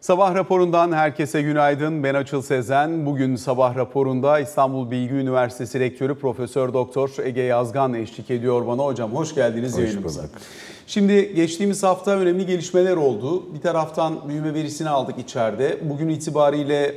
Sabah raporundan herkese günaydın. Ben Açıl Sezen. Bugün sabah raporunda İstanbul Bilgi Üniversitesi Rektörü Profesör Doktor Ege Yazgan eşlik ediyor bana. Hocam hoş geldiniz Hoş yayınımıza. bulduk. Şimdi geçtiğimiz hafta önemli gelişmeler oldu. Bir taraftan büyüme verisini aldık içeride. Bugün itibariyle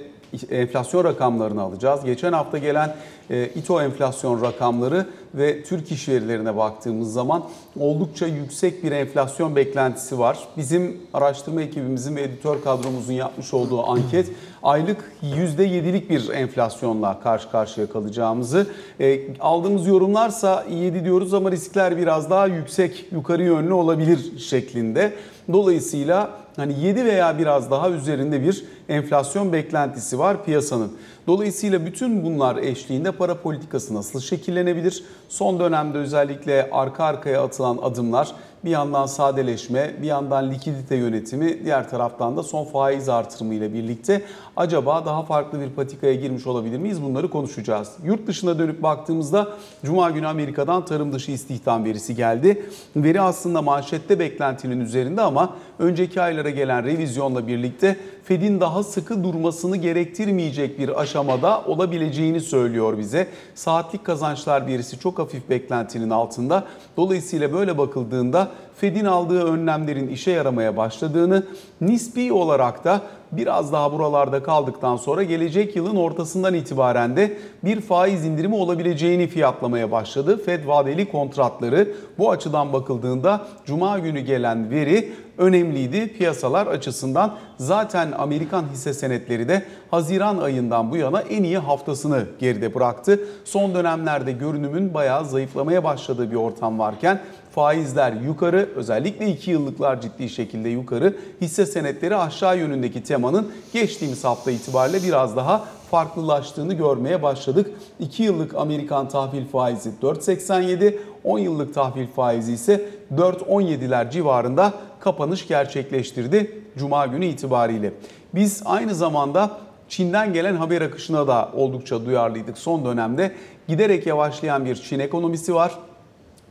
enflasyon rakamlarını alacağız. Geçen hafta gelen e, İTO enflasyon rakamları ve Türk iş verilerine baktığımız zaman oldukça yüksek bir enflasyon beklentisi var. Bizim araştırma ekibimizin ve editör kadromuzun yapmış olduğu anket aylık %7'lik bir enflasyonla karşı karşıya kalacağımızı e, aldığımız yorumlarsa 7 diyoruz ama riskler biraz daha yüksek yukarı yönlü olabilir şeklinde. Dolayısıyla hani 7 veya biraz daha üzerinde bir enflasyon beklentisi var piyasanın. Dolayısıyla bütün bunlar eşliğinde para politikası nasıl şekillenebilir? Son dönemde özellikle arka arkaya atılan adımlar bir yandan sadeleşme, bir yandan likidite yönetimi, diğer taraftan da son faiz artırımı ile birlikte acaba daha farklı bir patikaya girmiş olabilir miyiz? Bunları konuşacağız. Yurt dışına dönüp baktığımızda Cuma günü Amerika'dan tarım dışı istihdam verisi geldi. Veri aslında manşette beklentinin üzerinde ama önceki aylara gelen revizyonla birlikte Fed'in daha sıkı durmasını gerektirmeyecek bir aşamada olabileceğini söylüyor bize. Saatlik kazançlar verisi çok hafif beklentinin altında. Dolayısıyla böyle bakıldığında Fed'in aldığı önlemlerin işe yaramaya başladığını, nispi olarak da biraz daha buralarda kaldıktan sonra gelecek yılın ortasından itibaren de bir faiz indirimi olabileceğini fiyatlamaya başladı. Fed vadeli kontratları bu açıdan bakıldığında cuma günü gelen veri önemliydi piyasalar açısından. Zaten Amerikan hisse senetleri de Haziran ayından bu yana en iyi haftasını geride bıraktı. Son dönemlerde görünümün bayağı zayıflamaya başladığı bir ortam varken faizler yukarı özellikle 2 yıllıklar ciddi şekilde yukarı hisse senetleri aşağı yönündeki temanın geçtiğimiz hafta itibariyle biraz daha farklılaştığını görmeye başladık. 2 yıllık Amerikan tahvil faizi 4.87, 10 yıllık tahvil faizi ise 4.17'ler civarında kapanış gerçekleştirdi Cuma günü itibariyle. Biz aynı zamanda Çin'den gelen haber akışına da oldukça duyarlıydık son dönemde. Giderek yavaşlayan bir Çin ekonomisi var.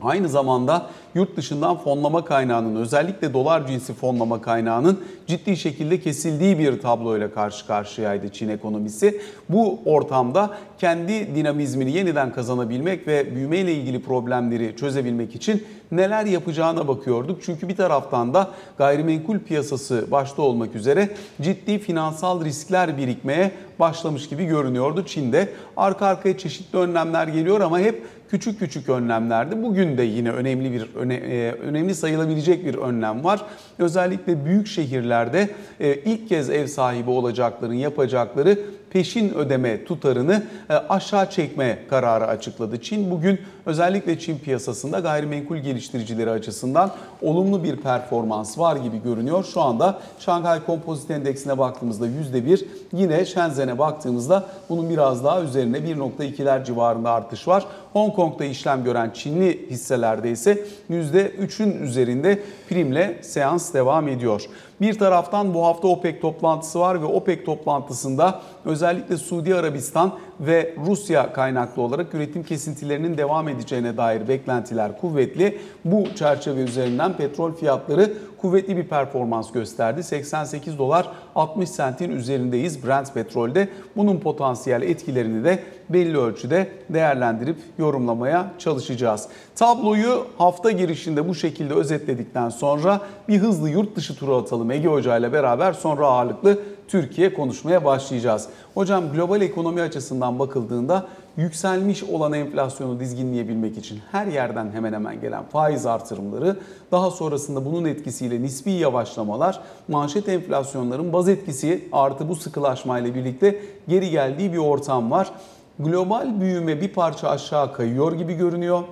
Aynı zamanda yurt dışından fonlama kaynağının özellikle dolar cinsi fonlama kaynağının ciddi şekilde kesildiği bir tabloyla karşı karşıyaydı Çin ekonomisi. Bu ortamda kendi dinamizmini yeniden kazanabilmek ve büyümeyle ilgili problemleri çözebilmek için neler yapacağına bakıyorduk. Çünkü bir taraftan da gayrimenkul piyasası başta olmak üzere ciddi finansal riskler birikmeye başlamış gibi görünüyordu Çin'de. Arka arkaya çeşitli önlemler geliyor ama hep küçük küçük önlemlerdi. Bugün de yine önemli bir e, önemli sayılabilecek bir önlem var. Özellikle büyük şehirlerde e, ilk kez ev sahibi olacakların yapacakları peşin ödeme tutarını e, aşağı çekme kararı açıkladı. Çin bugün özellikle Çin piyasasında gayrimenkul geliştiricileri açısından olumlu bir performans var gibi görünüyor. Şu anda Şanghay Kompozit Endeksine baktığımızda %1, yine Shenzhen'e baktığımızda bunun biraz daha üzerine 1.2'ler civarında artış var. Hong Kong'da işlem gören Çinli hisselerde ise %3'ün üzerinde primle seans devam ediyor. Bir taraftan bu hafta OPEC toplantısı var ve OPEC toplantısında özellikle Suudi Arabistan ve Rusya kaynaklı olarak üretim kesintilerinin devam edeceğine dair beklentiler kuvvetli. Bu çerçeve üzerinden petrol fiyatları kuvvetli bir performans gösterdi. 88 dolar 60 sentin üzerindeyiz Brent petrolde. Bunun potansiyel etkilerini de belli ölçüde değerlendirip yorumlamaya çalışacağız. Tabloyu hafta girişinde bu şekilde özetledikten sonra bir hızlı yurt dışı turu atalım Ege Hoca ile beraber sonra ağırlıklı Türkiye konuşmaya başlayacağız. Hocam global ekonomi açısından bakıldığında yükselmiş olan enflasyonu dizginleyebilmek için her yerden hemen hemen gelen faiz artırımları, daha sonrasında bunun etkisiyle nispi yavaşlamalar, manşet enflasyonların baz etkisi artı bu sıkılaşmayla birlikte geri geldiği bir ortam var. Global büyüme bir parça aşağı kayıyor gibi görünüyor.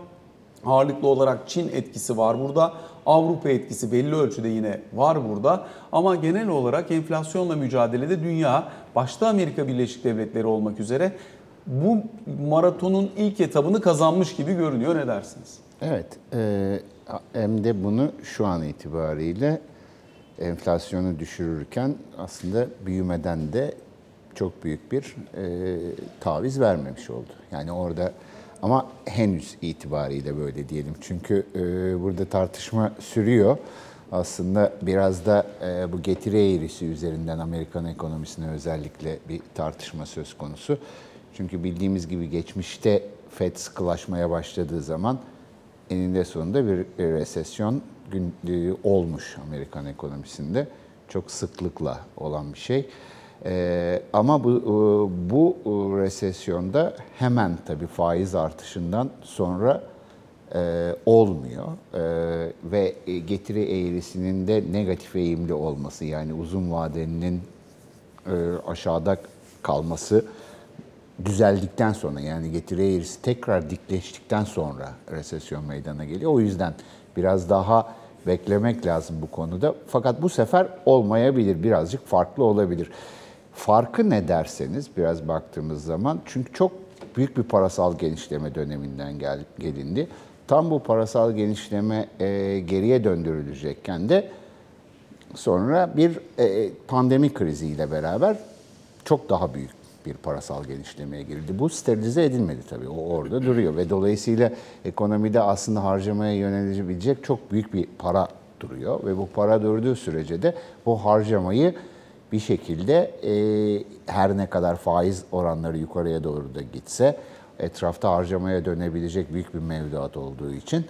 Ağırlıklı olarak Çin etkisi var burada. Avrupa etkisi belli ölçüde yine var burada. Ama genel olarak enflasyonla mücadelede dünya, başta Amerika Birleşik Devletleri olmak üzere bu maratonun ilk etabını kazanmış gibi görünüyor. Ne dersiniz? Evet, e, hem de bunu şu an itibariyle enflasyonu düşürürken aslında büyümeden de çok büyük bir e, taviz vermemiş oldu. Yani orada ama henüz itibariyle böyle diyelim. Çünkü e, burada tartışma sürüyor. aslında biraz da e, bu getiri eğrisi üzerinden Amerikan ekonomisine özellikle bir tartışma söz konusu. Çünkü bildiğimiz gibi geçmişte FED sıkılaşmaya başladığı zaman eninde sonunda bir resesyon e, olmuş Amerikan ekonomisinde. Çok sıklıkla olan bir şey. Ee, ama bu e, bu e, resesyonda hemen tabii faiz artışından sonra e, olmuyor E, ve e, getiri eğrisinin de negatif eğimli olması yani uzun vadenin e, aşağıda kalması düzeldikten sonra yani getiri eğrisi tekrar dikleştikten sonra resesyon meydana geliyor. O yüzden biraz daha beklemek lazım bu konuda. Fakat bu sefer olmayabilir, birazcık farklı olabilir. Farkı ne derseniz biraz baktığımız zaman çünkü çok büyük bir parasal genişleme döneminden gel, gelindi. Tam bu parasal genişleme e, geriye döndürülecekken de sonra bir e, pandemi kriziyle beraber çok daha büyük bir parasal genişlemeye girildi. Bu sterilize edilmedi tabii. O orada duruyor ve dolayısıyla ekonomide aslında harcamaya yönelebilecek çok büyük bir para duruyor ve bu para durduğu sürece de bu harcamayı bir şekilde e, her ne kadar faiz oranları yukarıya doğru da gitse etrafta harcamaya dönebilecek büyük bir mevduat olduğu için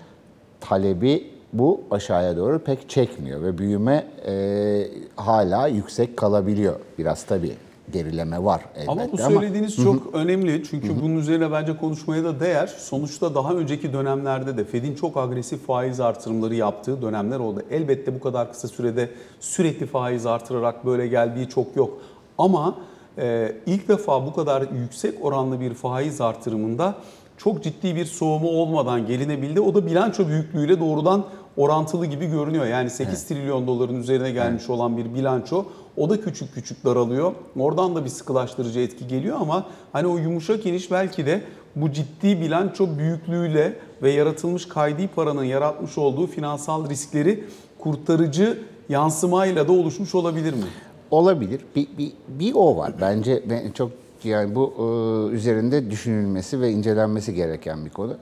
talebi bu aşağıya doğru pek çekmiyor ve büyüme e, hala yüksek kalabiliyor. Biraz tabii gerileme var elbette Ama bu söylediğiniz çok önemli çünkü bunun üzerine bence konuşmaya da değer. Sonuçta daha önceki dönemlerde de Fed'in çok agresif faiz artırımları yaptığı dönemler oldu. Elbette bu kadar kısa sürede sürekli faiz artırarak böyle geldiği çok yok. Ama e, ilk defa bu kadar yüksek oranlı bir faiz artırımında çok ciddi bir soğuma olmadan gelinebildi. O da bilanço büyüklüğüyle doğrudan orantılı gibi görünüyor. Yani 8 trilyon doların üzerine gelmiş olan bir bilanço o da küçük küçük daralıyor. Oradan da bir sıkılaştırıcı etki geliyor ama hani o yumuşak iniş belki de bu ciddi bilanço büyüklüğüyle ve yaratılmış kaydi paranın yaratmış olduğu finansal riskleri kurtarıcı yansımayla da oluşmuş olabilir mi? Olabilir. Bir, bir, bir o var. Bence ben çok yani bu e, üzerinde düşünülmesi ve incelenmesi gereken bir konu.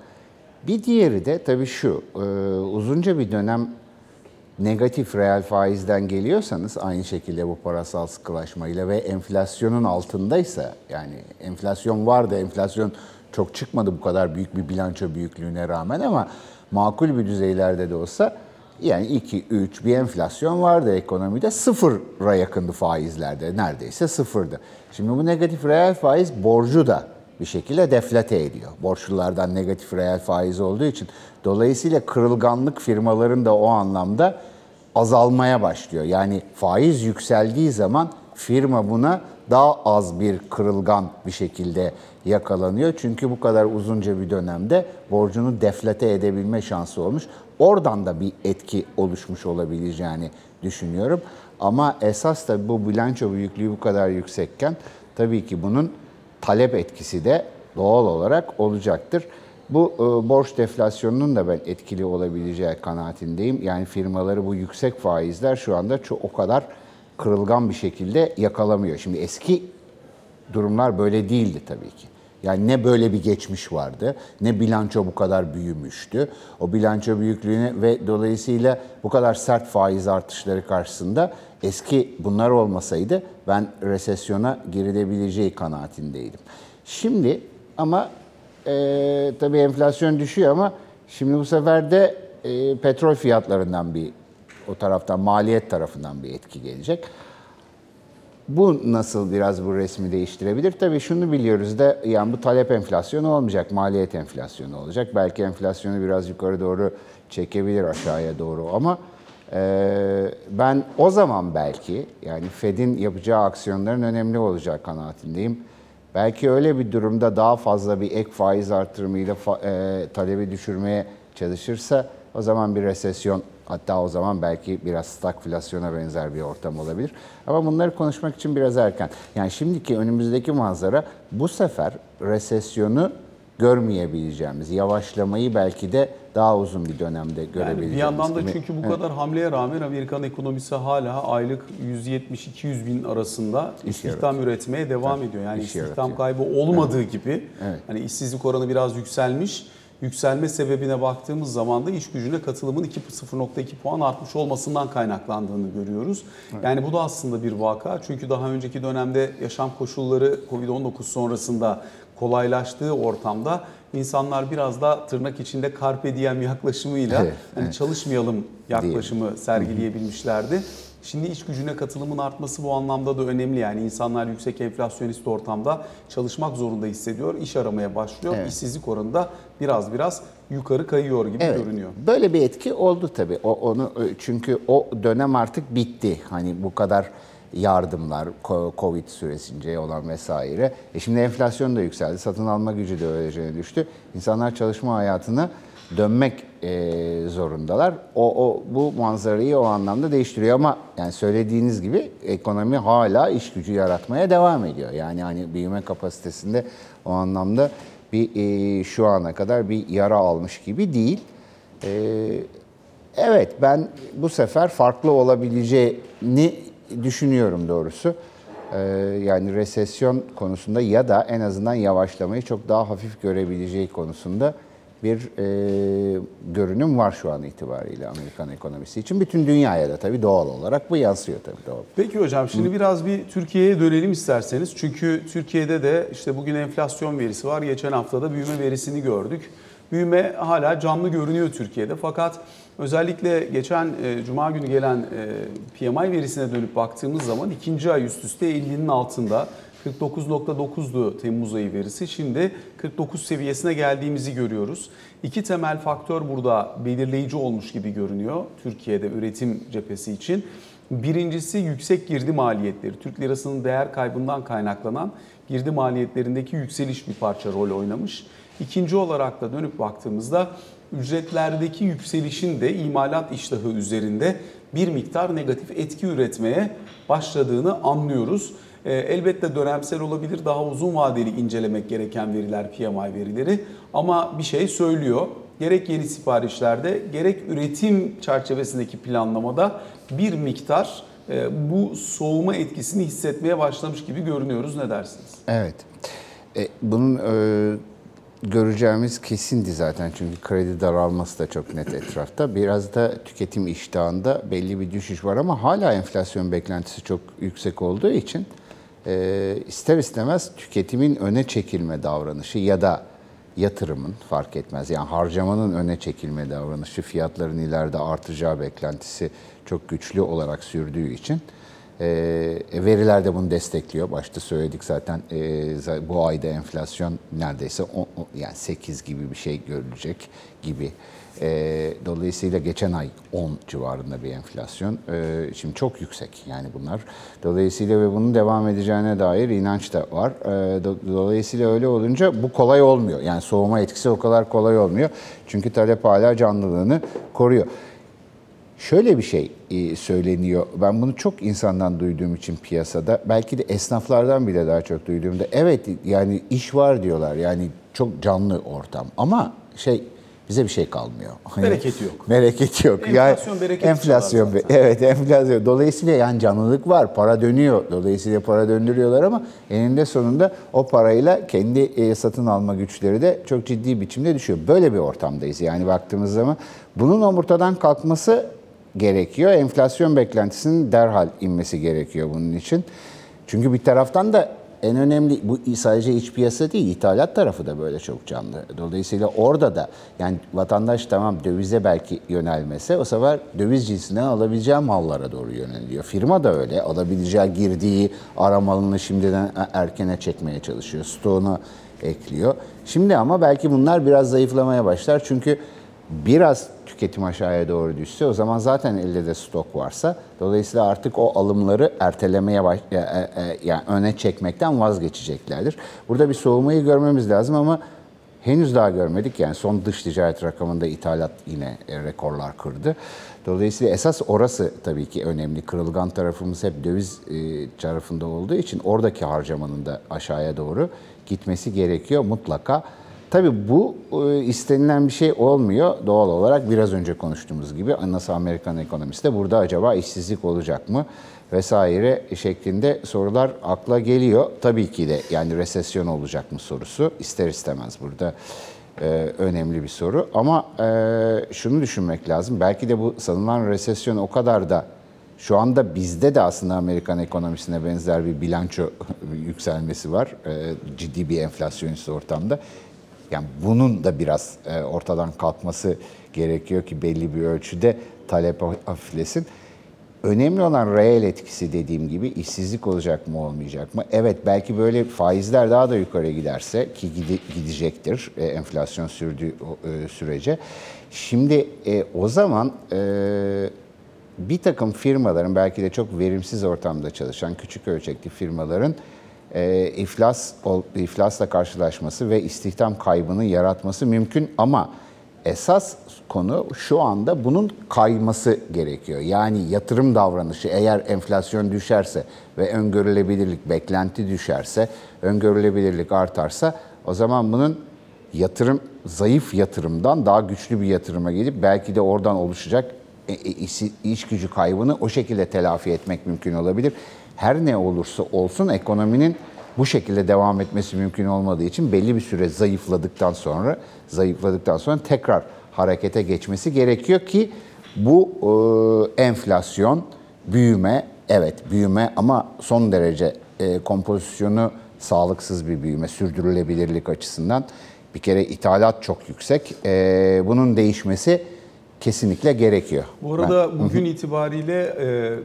Bir diğeri de tabii şu. e, uzunca bir dönem negatif reel faizden geliyorsanız aynı şekilde bu parasal sıkılaşmayla ve enflasyonun altındaysa yani enflasyon vardı enflasyon çok çıkmadı bu kadar büyük bir bilanço büyüklüğüne rağmen ama makul bir düzeylerde de olsa yani 2 3 bir enflasyon vardı ekonomide sıfıra yakındı faizlerde neredeyse sıfırdı. Şimdi bu negatif reel faiz borcu da bir şekilde deflate ediyor. Borçlulardan negatif reel faiz olduğu için. Dolayısıyla kırılganlık firmaların da o anlamda azalmaya başlıyor. Yani faiz yükseldiği zaman firma buna daha az bir kırılgan bir şekilde yakalanıyor. Çünkü bu kadar uzunca bir dönemde borcunu deflate edebilme şansı olmuş. Oradan da bir etki oluşmuş olabileceğini düşünüyorum. Ama esas da bu bilanço büyüklüğü bu kadar yüksekken tabii ki bunun talep etkisi de doğal olarak olacaktır. Bu e, borç deflasyonunun da ben etkili olabileceği kanaatindeyim. Yani firmaları bu yüksek faizler şu anda çok o kadar kırılgan bir şekilde yakalamıyor. Şimdi eski durumlar böyle değildi tabii ki. Yani ne böyle bir geçmiş vardı, ne bilanço bu kadar büyümüştü. O bilanço büyüklüğüne ve dolayısıyla bu kadar sert faiz artışları karşısında eski bunlar olmasaydı ben resesyona girilebileceği kanaatindeydim. Şimdi ama e, tabii enflasyon düşüyor ama şimdi bu sefer de e, petrol fiyatlarından bir o taraftan maliyet tarafından bir etki gelecek. Bu nasıl biraz bu resmi değiştirebilir? Tabii şunu biliyoruz da yani bu talep enflasyonu olmayacak, maliyet enflasyonu olacak. Belki enflasyonu biraz yukarı doğru çekebilir aşağıya doğru ama e, ben o zaman belki yani Fed'in yapacağı aksiyonların önemli olacağı kanaatindeyim. Belki öyle bir durumda daha fazla bir ek faiz artırımıyla fa- e, talebi düşürmeye çalışırsa o zaman bir resesyon hatta o zaman belki biraz stagflasyona benzer bir ortam olabilir. Ama bunları konuşmak için biraz erken. Yani şimdiki önümüzdeki manzara bu sefer resesyonu görmeyebileceğimiz, yavaşlamayı belki de daha uzun bir dönemde Yani görebileceğimiz. bir yandan da çünkü bu kadar hamleye rağmen Amerikan ekonomisi hala aylık 170-200 bin arasında istihdam üretmeye devam ediyor. Yani iş istihdam yaratıyor. kaybı olmadığı gibi Evet. hani işsizlik oranı biraz yükselmiş. Yükselme sebebine baktığımız zaman da iş gücüne katılımın 2.0.2 puan artmış olmasından kaynaklandığını görüyoruz. Yani bu da aslında bir vaka. Çünkü daha önceki dönemde yaşam koşulları Covid-19 sonrasında kolaylaştığı ortamda insanlar biraz da tırnak içinde carpe diem yaklaşımıyla Evet, hani evet. çalışmayalım yaklaşımı sergileyebilmişlerdi. Şimdi iş gücüne katılımın artması bu anlamda da önemli. Yani insanlar yüksek enflasyonist ortamda çalışmak zorunda hissediyor, iş aramaya başlıyor. Evet. İşsizlik oranı da biraz biraz yukarı kayıyor gibi Evet. görünüyor. Böyle bir etki oldu tabii. O onu çünkü o dönem artık bitti. Hani bu kadar yardımlar, Covid süresince olan vesaire. E şimdi enflasyon da yükseldi, satın alma gücü de öylece düştü. İnsanlar çalışma hayatına dönmek e, zorundalar. O, o bu manzarayı o anlamda değiştiriyor ama yani söylediğiniz gibi ekonomi hala iş gücü yaratmaya devam ediyor. Yani hani büyüme kapasitesinde o anlamda bir e, şu ana kadar bir yara almış gibi değil. E, evet ben bu sefer farklı olabileceğini düşünüyorum doğrusu. E, yani resesyon konusunda ya da en azından yavaşlamayı çok daha hafif görebileceği konusunda bir e, görünüm var şu an itibariyle Amerikan ekonomisi için. Bütün dünyaya da tabii doğal olarak bu yansıyor tabii doğal. Peki hocam şimdi biraz bir Türkiye'ye dönelim isterseniz. Çünkü Türkiye'de de işte bugün enflasyon verisi var. Geçen haftada büyüme verisini gördük. Büyüme hala canlı görünüyor Türkiye'de. Fakat özellikle geçen e, cuma günü gelen e, PMI verisine dönüp baktığımız zaman ikinci ay üst üste 50'nin altında 49.9'du Temmuz ayı verisi. Şimdi 49 seviyesine geldiğimizi görüyoruz. İki temel faktör burada belirleyici olmuş gibi görünüyor Türkiye'de üretim cephesi için. Birincisi yüksek girdi maliyetleri. Türk lirasının değer kaybından kaynaklanan girdi maliyetlerindeki yükseliş bir parça rol oynamış. İkinci olarak da dönüp baktığımızda ücretlerdeki yükselişin de imalat iştahı üzerinde bir miktar negatif etki üretmeye başladığını anlıyoruz. E, Elbette dönemsel olabilir, daha uzun vadeli incelemek gereken veriler PMI verileri ama bir şey söylüyor. Gerek yeni siparişlerde gerek üretim çerçevesindeki planlamada bir miktar e, bu soğuma etkisini hissetmeye başlamış gibi görünüyoruz. Ne dersiniz? Evet. E, bunun e, göreceğimiz kesindi zaten çünkü kredi daralması da çok net etrafta. Biraz da tüketim iştahında belli bir düşüş var ama hala enflasyon beklentisi çok yüksek olduğu için e, ister istemez tüketimin öne çekilme davranışı ya da yatırımın fark etmez. Yani harcamanın öne çekilme davranışı fiyatların ileride artacağı beklentisi çok güçlü olarak sürdüğü için e, veriler de bunu destekliyor. Başta söyledik zaten e, bu ayda enflasyon neredeyse on- on- yani 8 gibi bir şey görülecek gibi. E, dolayısıyla geçen ay 10 civarında bir enflasyon. E, şimdi çok yüksek yani bunlar. Dolayısıyla ve bunun devam edeceğine dair inanç da var. E, do- dolayısıyla öyle olunca bu kolay olmuyor. Yani soğuma etkisi o kadar kolay olmuyor. Çünkü talep hala canlılığını koruyor. Şöyle bir şey e, söyleniyor. Ben bunu çok insandan duyduğum için piyasada, belki de esnaflardan bile daha çok duyduğumda. Evet yani iş var diyorlar. Yani çok canlı ortam. Ama şey bize bir şey kalmıyor. Hani Bereketi yok. Bereketi yok. Enflasyon bereketi Enflasyon be- evet enflasyon. Dolayısıyla yani canlılık var. Para dönüyor. Dolayısıyla para döndürüyorlar ama eninde sonunda o parayla kendi e, satın alma güçleri de çok ciddi biçimde düşüyor. Böyle bir ortamdayız. Yani baktığımız zaman bunun omurtadan kalkması gerekiyor. Enflasyon beklentisinin derhal inmesi gerekiyor bunun için. Çünkü bir taraftan da en önemli bu sadece iç piyasa değil, ithalat tarafı da böyle çok canlı. Dolayısıyla orada da yani vatandaş tamam dövize belki yönelmese o sefer döviz cinsinden alabileceği mallara doğru yöneliyor. Firma da öyle alabileceği girdiği aramalını şimdiden erkene çekmeye çalışıyor. Stoğunu ekliyor. Şimdi ama belki bunlar biraz zayıflamaya başlar. Çünkü biraz tüketim aşağıya doğru düşse o zaman zaten elde de stok varsa dolayısıyla artık o alımları ertelemeye baş, e, e, yani öne çekmekten vazgeçeceklerdir. Burada bir soğumayı görmemiz lazım ama henüz daha görmedik. Yani son dış ticaret rakamında ithalat yine e, rekorlar kırdı. Dolayısıyla esas orası tabii ki önemli. Kırılgan tarafımız hep döviz e, tarafında olduğu için oradaki harcamanın da aşağıya doğru gitmesi gerekiyor mutlaka. Tabii bu e, istenilen bir şey olmuyor. Doğal olarak biraz önce konuştuğumuz gibi nasıl Amerikan ekonomisi de burada acaba işsizlik olacak mı vesaire şeklinde sorular akla geliyor. Tabii ki de yani resesyon olacak mı sorusu ister istemez burada e, önemli bir soru. Ama e, şunu düşünmek lazım. Belki de bu sanılan resesyon o kadar da şu anda bizde de aslında Amerikan ekonomisine benzer bir bilanço yükselmesi var. Ciddi bir enflasyonist ortamda. Yani bunun da biraz e, ortadan kalkması gerekiyor ki belli bir ölçüde talep hafiflesin. Önemli olan reel etkisi dediğim gibi işsizlik olacak mı olmayacak mı? Evet belki böyle faizler daha da yukarı giderse ki gide- gidecektir e, enflasyon sürdüğü e, sürece. Şimdi o zaman bir takım firmaların belki de çok verimsiz ortamda çalışan küçük ölçekli firmaların e, iflas iflasla karşılaşması ve istihdam kaybını yaratması mümkün ama esas konu şu anda bunun kayması gerekiyor. Yani yatırım davranışı eğer enflasyon düşerse ve öngörülebilirlik beklenti düşerse, öngörülebilirlik artarsa o zaman bunun yatırım zayıf yatırımdan daha güçlü bir yatırıma gelip belki de oradan oluşacak e, e, iş gücü kaybını o şekilde telafi etmek mümkün olabilir. Her ne olursa olsun ekonominin bu şekilde devam etmesi mümkün olmadığı için belli bir süre zayıfladıktan sonra zayıfladıktan sonra tekrar harekete geçmesi gerekiyor ki bu e, enflasyon, büyüme, evet büyüme ama son derece e, kompozisyonu sağlıksız bir büyüme, sürdürülebilirlik açısından bir kere ithalat çok yüksek. E, bunun değişmesi kesinlikle gerekiyor. Bu arada bugün itibariyle e, e,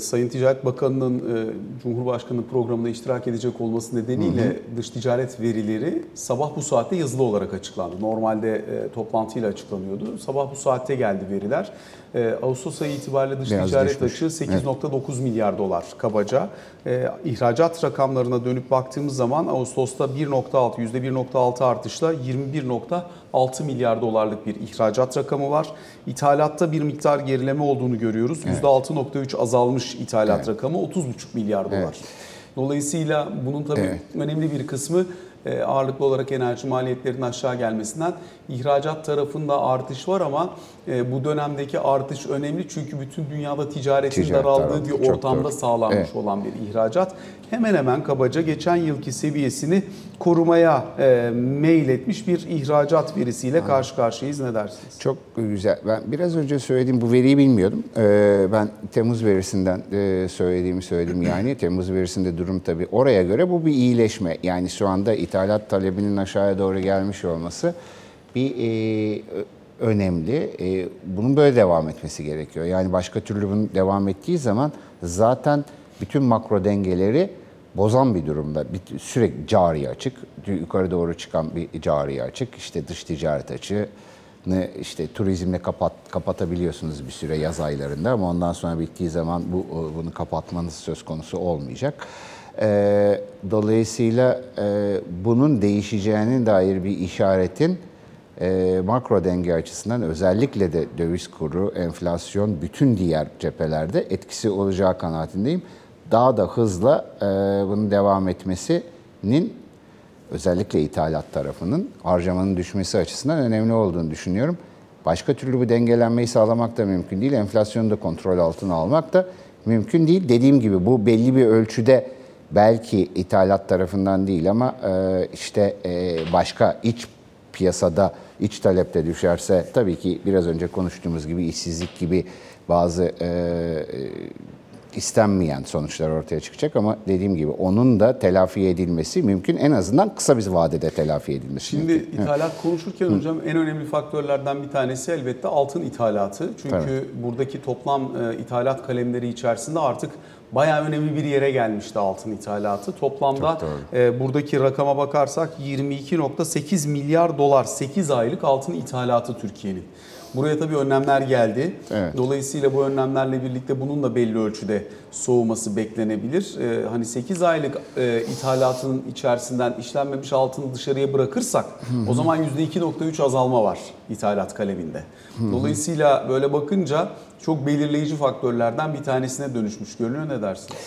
Sayın Ticaret Bakanı'nın e, Cumhurbaşkanı programına iştirak edecek olması nedeniyle dış ticaret verileri sabah bu saatte yazılı olarak açıklandı. Normalde e, toplantıyla açıklanıyordu. Sabah bu saatte geldi veriler. E, Ağustos ayı itibariyle dış Biraz ticaret düşmüş. açığı 8.9 milyar dolar kabaca. E, ihracat rakamlarına dönüp baktığımız zaman Ağustos'ta 1.6 %1.6 artışla 21.6 milyar dolarlık bir ihracat rakamı var. İthalatta bir miktar gerileme olduğunu görüyoruz. %6.3 azalmış ithalat rakamı 30.5 milyar dolar. Evet. Dolayısıyla bunun tabii Evet. önemli bir kısmı ağırlıklı olarak enerji maliyetlerinin aşağı gelmesinden ihracat tarafında artış var ama e, bu dönemdeki artış önemli çünkü bütün dünyada ticaretin Ticaret daraldığı tarafı, bir çok ortamda doğru. sağlanmış Evet. olan bir ihracat hemen hemen kabaca geçen yılki seviyesini korumaya e, meyletmiş bir ihracat verisiyle karşı karşıyayız ne dersiniz? Çok güzel. Ben biraz önce söylediğim bu veriyi bilmiyordum. Ee, ben Temmuz verisinden e, söylediğimi söyledim yani. Temmuz verisinde durum tabii oraya göre bu bir iyileşme. Yani şu anda ithalat talebinin aşağıya doğru gelmiş olması bir e, önemli. E, bunun böyle devam etmesi gerekiyor. Yani başka türlü bunun devam ettiği zaman zaten bütün makro dengeleri bozan bir durumda. Bir, sürekli cari açık, yukarı doğru çıkan bir cari açık, işte dış ticaret açığı, işte turizmle kapat kapatabiliyorsunuz bir süre yaz aylarında ama ondan sonra bittiği zaman bu bunu kapatmanız söz konusu olmayacak. Ee, dolayısıyla e, bunun değişeceğine dair bir işaretin e, makro denge açısından özellikle de döviz kuru, enflasyon, bütün diğer cephelerde etkisi olacağı kanaatindeyim. Daha da hızla e, bunun devam etmesinin özellikle ithalat tarafının harcamanın düşmesi açısından önemli olduğunu düşünüyorum. Başka türlü bu dengelenmeyi sağlamak da mümkün değil. Enflasyonu da kontrol altına almak da mümkün değil. Dediğim gibi bu belli bir ölçüde belki ithalat tarafından değil ama e, işte e, başka iç piyasada iç talepte düşerse tabii ki biraz önce konuştuğumuz gibi işsizlik gibi bazı e, istenmeyen sonuçlar ortaya çıkacak ama dediğim gibi onun da telafi edilmesi mümkün. En azından kısa bir vadede telafi edilmesi Şimdi mümkün. ithalat konuşurken hocam en önemli faktörlerden bir tanesi elbette altın ithalatı. Çünkü Tabii. buradaki toplam e, ithalat kalemleri içerisinde artık bayağı önemli bir yere gelmişti altın ithalatı. Toplamda e, buradaki rakama bakarsak 22.8 milyar dolar 8 aylık altın ithalatı Türkiye'nin. Buraya tabii önlemler geldi. Evet. Dolayısıyla bu önlemlerle birlikte bunun da belli ölçüde soğuması beklenebilir. Ee, hani 8 aylık e, ithalatının içerisinden işlenmemiş altını dışarıya bırakırsak o zaman %2.3 azalma var ithalat kaleminde. Dolayısıyla böyle bakınca çok belirleyici faktörlerden bir tanesine dönüşmüş görünüyor. Ne dersiniz?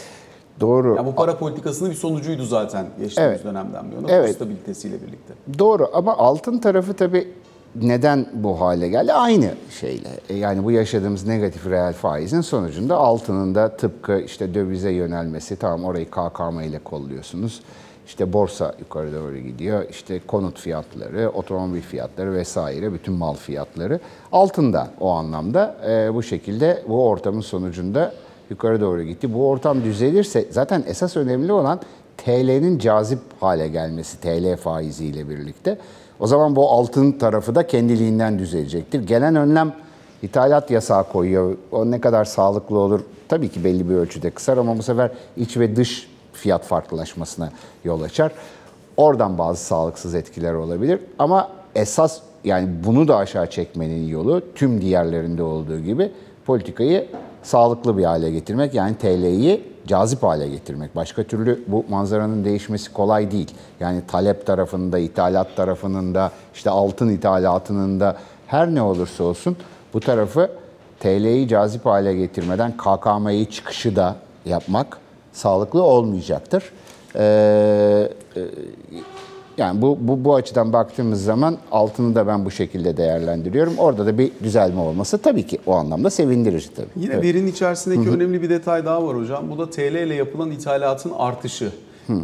Doğru. Ya bu para politikasının bir sonucuydu zaten geçtiğimiz Evet. dönemden bu yana Evet. stabilitesiyle birlikte. Doğru ama altın tarafı tabii neden bu hale geldi? Aynı şeyle. E, Yani bu yaşadığımız negatif reel faizin sonucunda altının da tıpkı işte dövize yönelmesi, tamam orayı KKM ile kolluyorsunuz. İşte borsa yukarı doğru gidiyor. İşte konut fiyatları, otomobil fiyatları vesaire bütün mal fiyatları altında o anlamda e, bu şekilde bu ortamın sonucunda yukarı doğru gitti. Bu ortam düzelirse zaten esas önemli olan TL'nin cazip hale gelmesi TL faiziyle birlikte. O zaman bu altın tarafı da kendiliğinden düzelecektir. Gelen önlem ithalat yasağı koyuyor. O ne kadar sağlıklı olur? Tabii ki belli bir ölçüde kısar ama bu sefer iç ve dış fiyat farklılaşmasına yol açar. Oradan bazı sağlıksız etkiler olabilir. Ama esas yani bunu da aşağı çekmenin yolu tüm diğerlerinde olduğu gibi politikayı sağlıklı bir hale getirmek. Yani TL'yi cazip hale getirmek. Başka türlü bu manzaranın değişmesi kolay değil. Yani talep tarafında, ithalat tarafının da, işte altın ithalatının da her ne olursa olsun bu tarafı TL'yi cazip hale getirmeden KKM'yi çıkışı da yapmak sağlıklı olmayacaktır. Ee, e, yani bu, bu, bu açıdan baktığımız zaman altını da ben bu şekilde değerlendiriyorum. Orada da bir düzelme olması tabii ki o anlamda sevindirici tabii. Yine verinin içerisindeki önemli bir detay daha var hocam. Bu da TL ile yapılan ithalatın artışı.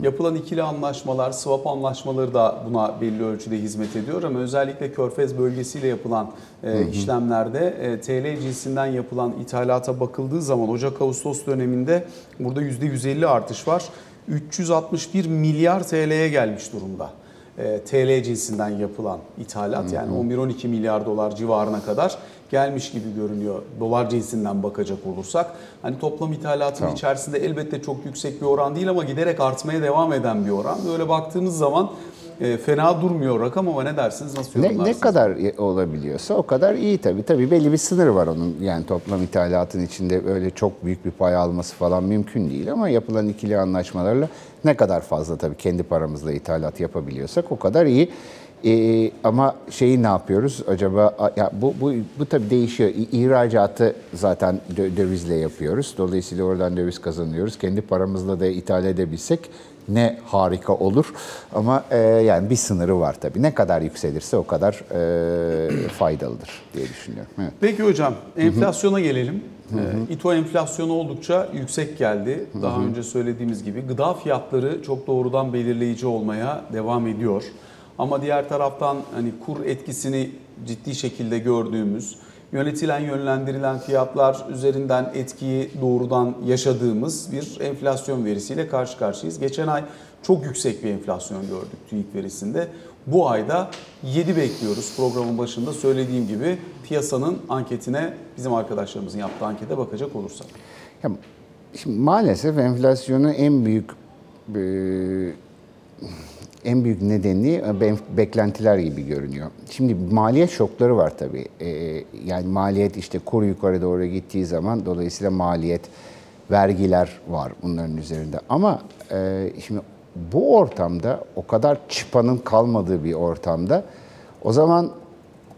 Yapılan ikili anlaşmalar, swap anlaşmaları da buna belli ölçüde hizmet ediyor ama özellikle Körfez bölgesiyle yapılan e, işlemlerde e, TL cinsinden yapılan ithalata bakıldığı zaman Ocak-Ağustos döneminde burada %150 artış var. 361 milyar TL'ye gelmiş durumda. E, TL cinsinden yapılan ithalat yani 11-12 milyar dolar civarına kadar gelmiş gibi görünüyor dolar cinsinden bakacak olursak. Hani toplam ithalatın içerisinde elbette çok yüksek bir oran değil ama giderek artmaya devam eden bir oran. Böyle baktığımız zaman e, fena durmuyor rakam ama ne dersiniz nasıl Ne, yorumlarsınız? ne kadar olabiliyorsa o kadar iyi tabii. Tabii belli bir sınır var onun. Yani toplam ithalatın içinde öyle çok büyük bir pay alması falan mümkün değil ama yapılan ikili anlaşmalarla ne kadar fazla tabii kendi paramızla ithalat yapabiliyorsak o kadar iyi. Ee, ama şeyi ne yapıyoruz acaba? Ya bu, bu, bu tabii değişiyor. İhracatı zaten dö- dövizle yapıyoruz. Dolayısıyla oradan döviz kazanıyoruz. Kendi paramızla da ithal edebilsek ne harika olur. Ama e, yani bir sınırı var tabii. Ne kadar yükselirse o kadar e, faydalıdır diye düşünüyorum. Evet. Peki hocam enflasyona gelelim. Ee, İTO enflasyonu oldukça yüksek geldi. Daha önce söylediğimiz gibi gıda fiyatları çok doğrudan belirleyici olmaya devam ediyor. Ama diğer taraftan hani kur etkisini ciddi şekilde gördüğümüz, yönetilen yönlendirilen fiyatlar üzerinden etkiyi doğrudan yaşadığımız bir enflasyon verisiyle karşı karşıyayız. Geçen ay çok yüksek bir enflasyon gördük TÜİK verisinde. Bu ayda 7 bekliyoruz. Programın başında söylediğim gibi piyasanın anketine bizim arkadaşlarımızın yaptığı ankete bakacak olursak. Ya, şimdi maalesef enflasyonun en büyük e, en büyük nedeni e, be- beklentiler gibi görünüyor. Şimdi maliyet şokları var tabii. E, yani maliyet işte kur yukarı doğru gittiği zaman dolayısıyla maliyet, vergiler var bunların üzerinde. Ama e, şimdi bu ortamda o kadar çıpanın kalmadığı bir ortamda o zaman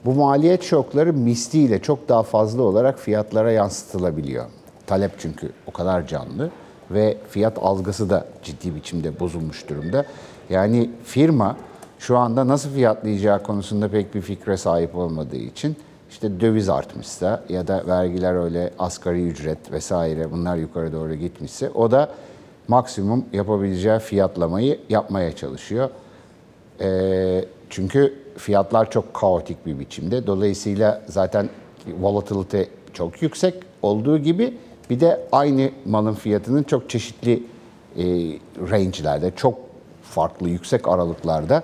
bu maliyet şokları misliyle çok daha fazla olarak fiyatlara yansıtılabiliyor. Talep çünkü o kadar canlı ve fiyat algısı da ciddi biçimde bozulmuş durumda. Yani firma şu anda nasıl fiyatlayacağı konusunda pek bir fikre sahip olmadığı için işte döviz artmışsa ya da vergiler öyle asgari ücret vesaire bunlar yukarı doğru gitmişse o da maksimum yapabileceği fiyatlamayı yapmaya çalışıyor. Ee, çünkü fiyatlar çok kaotik bir biçimde. Dolayısıyla zaten volatility çok yüksek olduğu gibi bir de aynı malın fiyatının çok çeşitli e, range'lerde, çok farklı yüksek aralıklarda,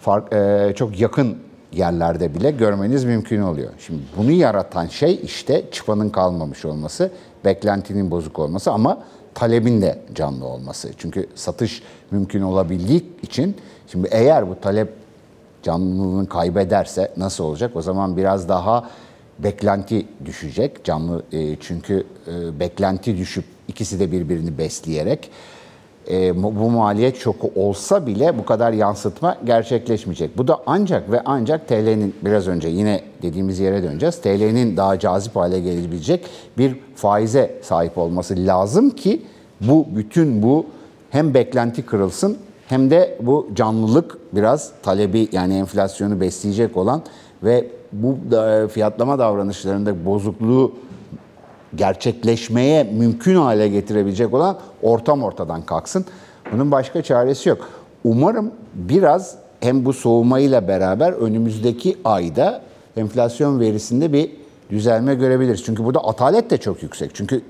fark, e, çok yakın yerlerde bile görmeniz mümkün oluyor. Şimdi bunu yaratan şey işte çıpanın kalmamış olması, beklentinin bozuk olması ama talebin de canlı olması. Çünkü satış mümkün olabildiği için şimdi eğer bu talep canlılığını kaybederse nasıl olacak? O zaman biraz daha beklenti düşecek canlı e, çünkü e, beklenti düşüp ikisi de birbirini besleyerek e, bu maliyet şoku olsa bile bu kadar yansıtma gerçekleşmeyecek. Bu da ancak ve ancak TL'nin biraz önce yine dediğimiz yere döneceğiz. TL'nin daha cazip hale gelebilecek bir faize sahip olması lazım ki bu bütün bu hem beklenti kırılsın hem de bu canlılık biraz talebi yani enflasyonu besleyecek olan ve bu da fiyatlama davranışlarında bozukluğu gerçekleşmeye mümkün hale getirebilecek olan ortam ortadan kalksın. Bunun başka çaresi yok. umarım biraz hem bu soğumayla beraber önümüzdeki ayda enflasyon verisinde bir düzelme görebiliriz. Çünkü burada atalet de çok yüksek. Çünkü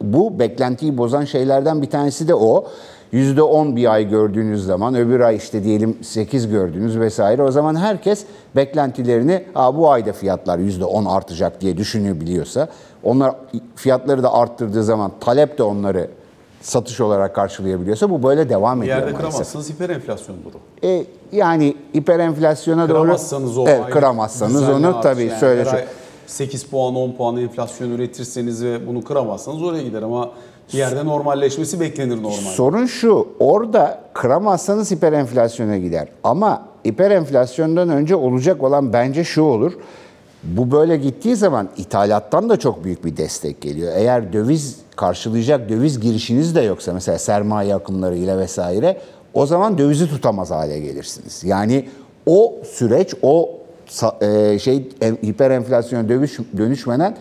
bu beklentiyi bozan şeylerden bir tanesi de o. %10 bir ay gördüğünüz zaman öbür ay işte diyelim 8 gördünüz vesaire. O zaman herkes beklentilerini Aa, bu ayda fiyatlar %10 artacak diye düşünebiliyorsa onlar fiyatları da arttırdığı zaman talep de onları satış olarak karşılayabiliyorsa bu böyle devam Bir ediyor yerde maalesef. kıramazsanız hiperenflasyondur o. E, yani hiperenflasyona doğru Kıramazsanız o evet, kıramazsanız onu tabii yani söyle ay 8 puan 10 puan enflasyon üretirseniz ve bunu kıramazsanız oraya gider ama bir yerde normalleşmesi beklenir normal. Sorun şu, orada kıramazsanız hiperenflasyona gider. Ama hiperenflasyondan önce olacak olan bence şu olur. Bu böyle gittiği zaman ithalattan da çok büyük bir destek geliyor. Eğer döviz karşılayacak döviz girişiniz de yoksa mesela sermaye akımlarıyla vesaire o zaman dövizi tutamaz hale gelirsiniz. Yani o süreç o e, şey em- hiperenflasyona döviz dönüşmeden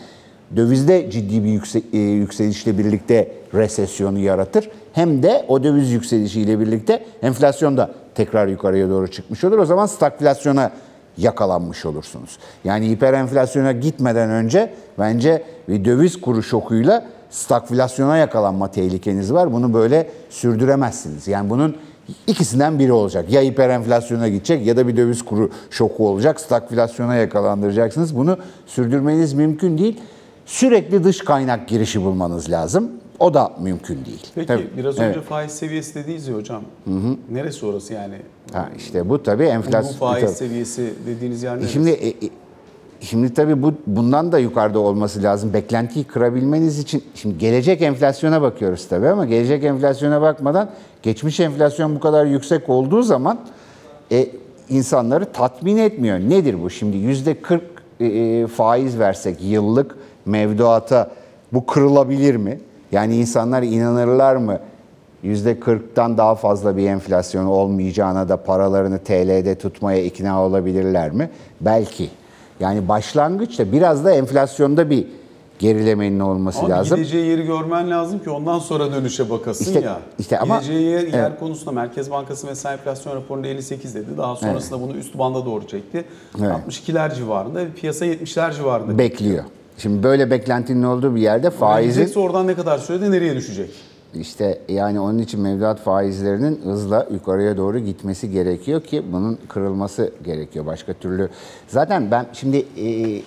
dövizde ciddi bir e, yükselişle birlikte resesyonu yaratır. Hem de o döviz yükselişiyle birlikte enflasyon da tekrar yukarıya doğru çıkmış olur. O zaman stagflasyona yakalanmış olursunuz. Yani hiperenflasyona gitmeden önce bence bir döviz kuru şokuyla stagflasyona yakalanma tehlikeniz var. Bunu böyle sürdüremezsiniz. Yani bunun ikisinden biri olacak. Ya hiperenflasyona gidecek ya da bir döviz kuru şoku olacak. Stagflasyona yakalandıracaksınız. Bunu sürdürmeniz mümkün değil. Sürekli dış kaynak girişi bulmanız lazım. O da mümkün değil. Peki Tabii. biraz önce Evet. faiz seviyesi dediğiniz ya hocam. Neresi orası yani? Ha, işte bu tabii Bu enflasyon. faiz tabii. seviyesi dediğiniz yer neresi? Şimdi e, e, şimdi tabii bu bundan da yukarıda olması lazım. Beklentiyi kırabilmeniz için şimdi gelecek enflasyona bakıyoruz tabii ama gelecek enflasyona bakmadan geçmiş enflasyon bu kadar yüksek olduğu zaman e, insanları tatmin etmiyor. Nedir bu? Şimdi yüzde 40 e, e, faiz versek yıllık mevduata bu kırılabilir mi? Yani insanlar inanırlar mı? %40'tan daha fazla bir enflasyon olmayacağına da paralarını TL'de tutmaya ikna olabilirler mi? Belki. Yani başlangıçta biraz da enflasyonda bir gerilemenin olması ama lazım. gideceği yeri görmen lazım ki ondan sonra dönüşe bakasın İşte- ya. işte ama- gideceği yer, yer Evet. konusunda Merkez Bankası mesela enflasyon raporunda 58 dedi. Daha sonrasında bunu üst banda doğru çekti. 62'ler civarında, piyasa 70'ler civarında. Bekliyor. Şimdi böyle beklentinin olduğu bir yerde faizin oradan ne kadar sürede nereye düşecek? İşte yani onun için mevduat faizlerinin hızla yukarıya doğru gitmesi gerekiyor ki bunun kırılması gerekiyor. Başka türlü zaten ben şimdi e,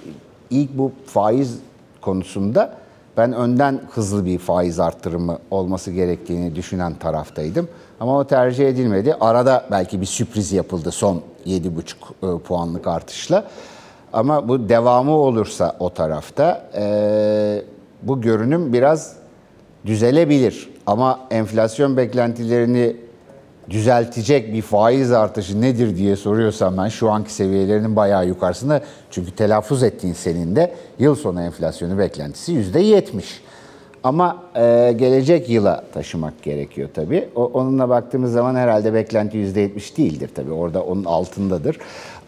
ilk bu faiz konusunda ben önden hızlı bir faiz arttırımı olması gerektiğini düşünen taraftaydım. Ama o tercih edilmedi. Arada belki bir sürpriz yapıldı son 7,5 e, puanlık artışla. Ama bu devamı olursa o tarafta e, bu görünüm biraz düzelebilir. Ama enflasyon beklentilerini düzeltecek bir faiz artışı nedir diye soruyorsam ben şu anki seviyelerinin bayağı yukarısında. Çünkü telaffuz ettiğin senin de yıl sonu enflasyonu beklentisi yüzde yetmiş. Ama e, gelecek yıla taşımak gerekiyor tabii. O, onunla baktığımız zaman herhalde beklenti yüzde yetmiş değildir tabii. Orada onun altındadır.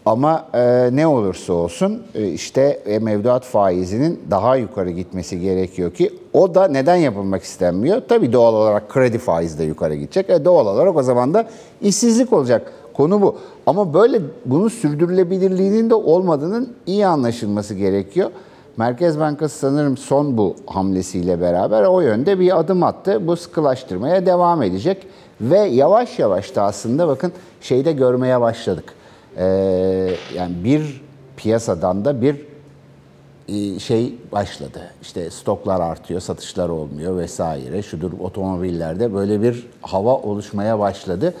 Ama e, ne olursa olsun e, işte e, mevduat faizinin daha yukarı gitmesi gerekiyor ki o da neden yapılmak istenmiyor? Tabii doğal olarak kredi faizi de yukarı gidecek. E, doğal olarak o zaman da işsizlik olacak. Konu bu. Ama böyle bunun sürdürülebilirliğinin de olmadığının iyi anlaşılması gerekiyor. Merkez Bankası sanırım son bu hamlesiyle beraber o yönde bir adım attı. Bu sıkılaştırmaya devam edecek ve yavaş yavaş da aslında bakın şeyde görmeye başladık. Ee, yani bir piyasadan da bir e, şey başladı. İşte stoklar artıyor, satışlar olmuyor vesaire. Şudur otomobillerde böyle bir hava oluşmaya başladı.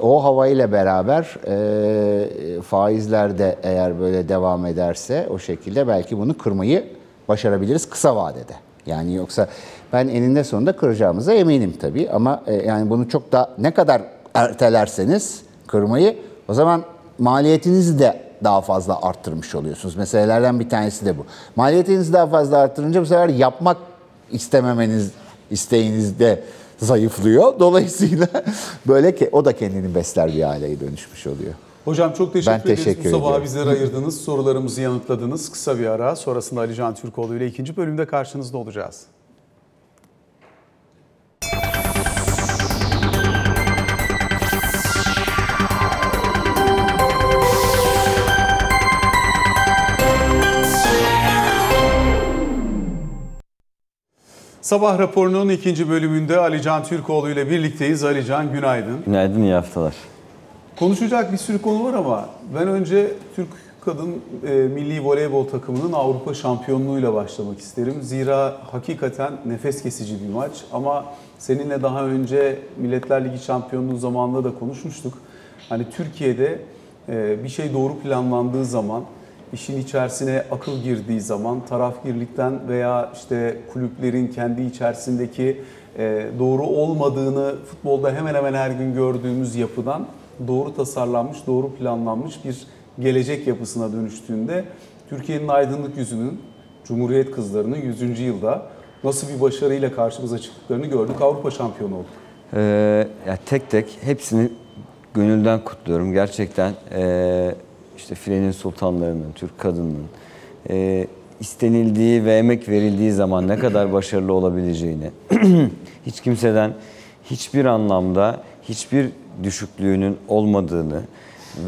O havayla beraber e, faizler de eğer böyle devam ederse o şekilde belki bunu kırmayı başarabiliriz kısa vadede. Yani yoksa ben eninde sonunda kıracağımıza eminim tabii ama e, yani bunu çok da ne kadar ertelerseniz kırmayı o zaman maliyetinizi de daha fazla arttırmış oluyorsunuz. Meselelerden bir tanesi de bu. Maliyetinizi daha fazla arttırınca bu sefer yapmak istememeniz isteğiniz de zayıflıyor. Dolayısıyla böyle ki o da kendini besler bir hale dönüşmüş oluyor. Hocam çok teşekkür Ben ederiz teşekkür bu sabah bizlere ayırdınız. Sorularımızı yanıtladınız. Kısa bir ara. Sonrasında Ali Can Türkoğlu ile ikinci bölümde karşınızda olacağız. Sabah raporunun ikinci bölümünde Alican Türkoğlu ile birlikteyiz. Alican günaydın. Günaydın, iyi haftalar. Konuşacak bir sürü konu var ama ben önce Türk kadın e, milli voleybol takımının Avrupa şampiyonluğuyla başlamak isterim. Zira hakikaten nefes kesici bir maç ama seninle daha önce Milletler Ligi şampiyonluğu zamanında da konuşmuştuk. Hani Türkiye'de e, bir şey doğru planlandığı zaman, işin içerisine akıl girdiği zaman, tarafgirlikten veya işte kulüplerin kendi içerisindeki e, doğru olmadığını futbolda hemen hemen her gün gördüğümüz yapıdan doğru tasarlanmış, doğru planlanmış bir gelecek yapısına dönüştüğünde Türkiye'nin aydınlık yüzünün, Cumhuriyet kızlarının 100. yılda nasıl bir başarıyla karşımıza çıktıklarını gördük. Avrupa şampiyonu olduk. Ee, ya tek tek hepsini gönülden kutluyorum. Gerçekten ee, işte filenin sultanlarının, Türk kadınının ee, istenildiği ve emek verildiği zaman ne kadar başarılı olabileceğini, hiç kimseden hiçbir anlamda hiçbir düşüklüğünün olmadığını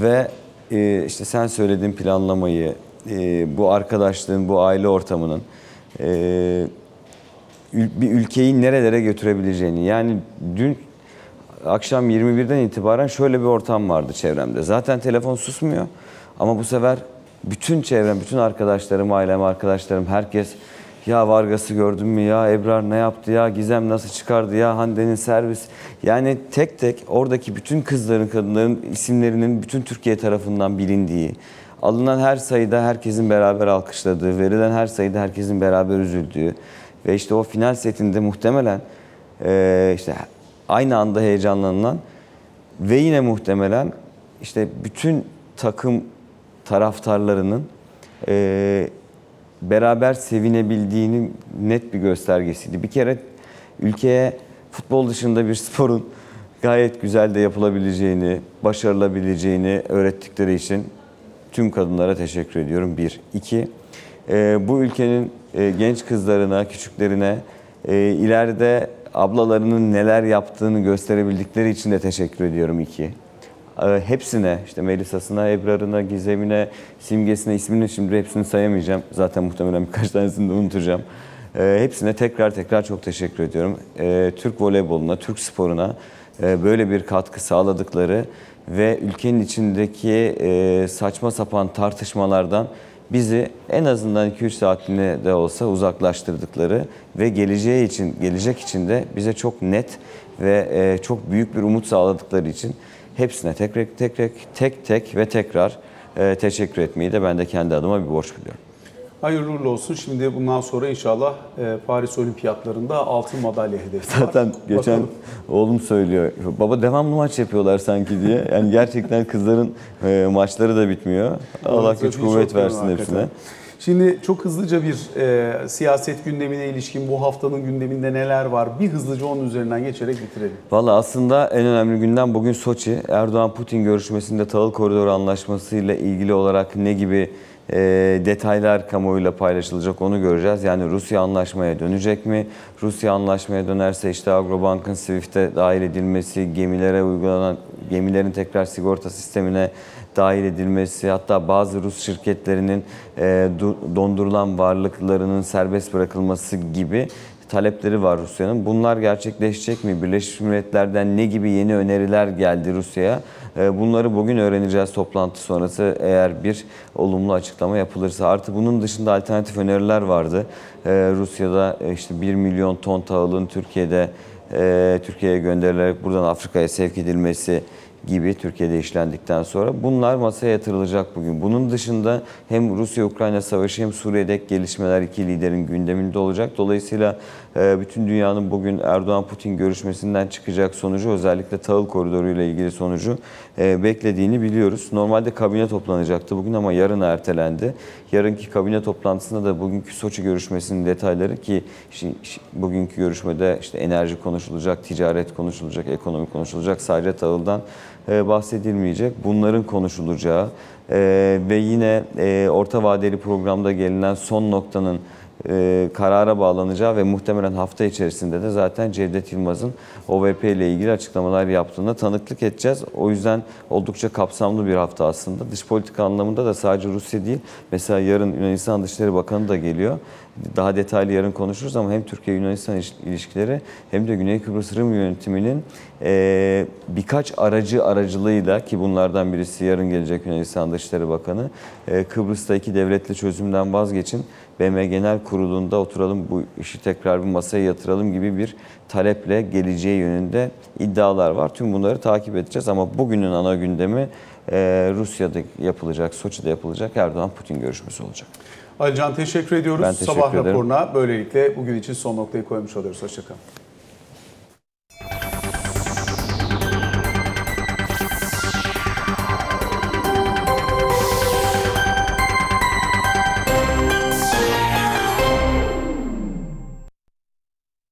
ve ee, işte sen söylediğin planlamayı, ee, bu arkadaşlığın, bu aile ortamının ül- bir ülkeyi nerelere götürebileceğini. Yani dün akşam 21'den itibaren şöyle bir ortam vardı çevremde. Zaten telefon susmuyor ama bu sefer bütün çevrem, bütün arkadaşlarım, ailem, arkadaşlarım, herkes ya Vargas'ı gördün mü ya Ebrar ne yaptı ya Gizem nasıl çıkardı ya Hande'nin servis. Yani tek tek oradaki bütün kızların, kadınların isimlerinin bütün Türkiye tarafından bilindiği, alınan her sayıda herkesin beraber alkışladığı, verilen her sayıda herkesin beraber üzüldüğü ve işte o final setinde muhtemelen eee, işte aynı anda heyecanlanılan ve yine muhtemelen işte bütün takım taraftarlarının eee, beraber sevinebildiğinin net bir göstergesiydi. Bir kere ülkeye futbol dışında bir sporun gayet güzel de yapılabileceğini, başarılabileceğini öğrettikleri için tüm kadınlara teşekkür ediyorum. Bir. İki, e, bu ülkenin e, genç kızlarına, küçüklerine e, ileride ablalarının neler yaptığını gösterebildikleri için de teşekkür ediyorum. İki. E, hepsine, işte Melisa'sına, Ebrar'ına, Gizem'ine, Simge'sine, ismini şimdi hepsini sayamayacağım. Zaten muhtemelen birkaç tanesini de unutacağım. E, hepsine tekrar tekrar çok teşekkür ediyorum. E, Türk voleyboluna, Türk sporuna e, böyle bir katkı sağladıkları ve ülkenin içindeki e, saçma sapan tartışmalardan bizi en azından 2-3 saatliğine de olsa uzaklaştırdıkları ve geleceği için, gelecek için de bize çok net ve e, çok büyük bir umut sağladıkları için hepsine tek tek tek, tek, tek ve tekrar e, teşekkür etmeyi de ben de kendi adıma bir borç biliyorum. Hayırlı uğurlu olsun. Şimdi bundan sonra inşallah e, Paris Olimpiyatlarında altın madalya hedefi var. Zaten geçen Bakalım. oğlum söylüyor. Baba devamlı maç yapıyorlar sanki diye. Yani gerçekten kızların e, maçları da bitmiyor. Allah Evet, güç kuvvet versin hepsine. Şimdi çok hızlıca bir e, siyaset gündemine ilişkin bu haftanın gündeminde neler var? Bir hızlıca onun üzerinden geçerek bitirelim. Valla aslında en önemli günden bugün Soçi. Erdoğan-Putin görüşmesinde tahıl koridoru anlaşması ile ilgili olarak ne gibi e, detaylar kamuoyuyla paylaşılacak onu göreceğiz. Yani Rusya anlaşmaya dönecek mi? Rusya anlaşmaya dönerse işte Agrobank'ın Swift'e dahil edilmesi, gemilere uygulanan gemilerin tekrar sigorta sistemine dahil edilmesi, hatta bazı Rus şirketlerinin e, du- dondurulan varlıklarının serbest bırakılması gibi talepleri var Rusya'nın. Bunlar gerçekleşecek mi? Birleşmiş Milletler'den ne gibi yeni öneriler geldi Rusya'ya? Ee, Bunları bugün öğreneceğiz toplantı sonrası eğer bir olumlu açıklama yapılırsa. Artı bunun dışında alternatif öneriler vardı. Ee, Rusya'da e, işte 1 milyon ton tahılın Türkiye'de e, Türkiye'ye gönderilerek buradan Afrika'ya sevk edilmesi gibi Türkiye'de işlendikten sonra bunlar masaya yatırılacak bugün. Bunun dışında hem Rusya-Ukrayna savaşı hem Suriye'deki gelişmeler iki liderin gündeminde olacak. Dolayısıyla e, bütün dünyanın bugün Erdoğan-Putin görüşmesinden çıkacak sonucu özellikle tahıl koridoru ile ilgili sonucu e, beklediğini biliyoruz. Normalde kabine toplanacaktı bugün ama yarın ertelendi. Yarınki kabine toplantısında da bugünkü Soçi görüşmesinin detayları ki bugünkü görüşmede işte enerji konuşulacak, ticaret konuşulacak, ekonomi konuşulacak. Sadece tahıldan bahsedilmeyecek. Bunların konuşulacağı e, ve yine e, orta vadeli programda gelinen son noktanın e, karara bağlanacağı ve muhtemelen hafta içerisinde de zaten Cevdet Yılmaz'ın OVP ile ilgili açıklamalar yaptığına tanıklık edeceğiz. O yüzden oldukça kapsamlı bir hafta aslında. Dış politika anlamında da sadece Rusya değil, mesela yarın Yunanistan Dışişleri Bakanı da geliyor. daha detaylı yarın konuşuruz ama hem Türkiye-Yunanistan iliş- ilişkileri hem de Güney Kıbrıs Rum yönetiminin e, birkaç aracı aracılığıyla ki bunlardan birisi yarın gelecek Yunanistan Dışişleri Bakanı e, Kıbrıs'ta iki devletli çözümden vazgeçin BM Genel Kurulu'nda oturalım bu işi tekrar bir masaya yatıralım gibi bir taleple geleceği yönünde iddialar var. Tüm bunları takip edeceğiz ama bugünün ana gündemi e, Rusya'da yapılacak, Soçi'de yapılacak Erdoğan-Putin görüşmesi olacak. Alican teşekkür ediyoruz. Ben teşekkür Sabah ederim. raporuna böylelikle bugün için son noktayı koymuş oluyoruz. Hoşçakalın.